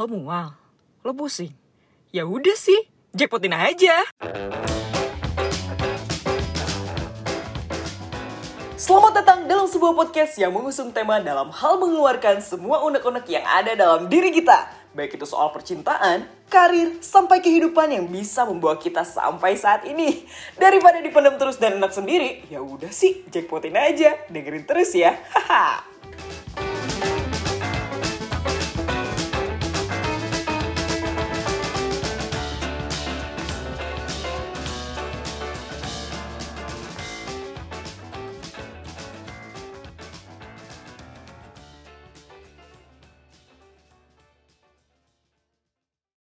Lo mual? Lo pusing? Ya udah sih, jackpotin aja. Selamat datang dalam sebuah podcast yang mengusung tema dalam hal mengeluarkan semua unek-unek yang ada dalam diri kita. Baik itu soal percintaan, karir, sampai kehidupan yang bisa membawa kita sampai saat ini. Daripada dipendam terus dan enak sendiri, ya udah sih, jackpotin aja. Dengerin terus ya. Haha.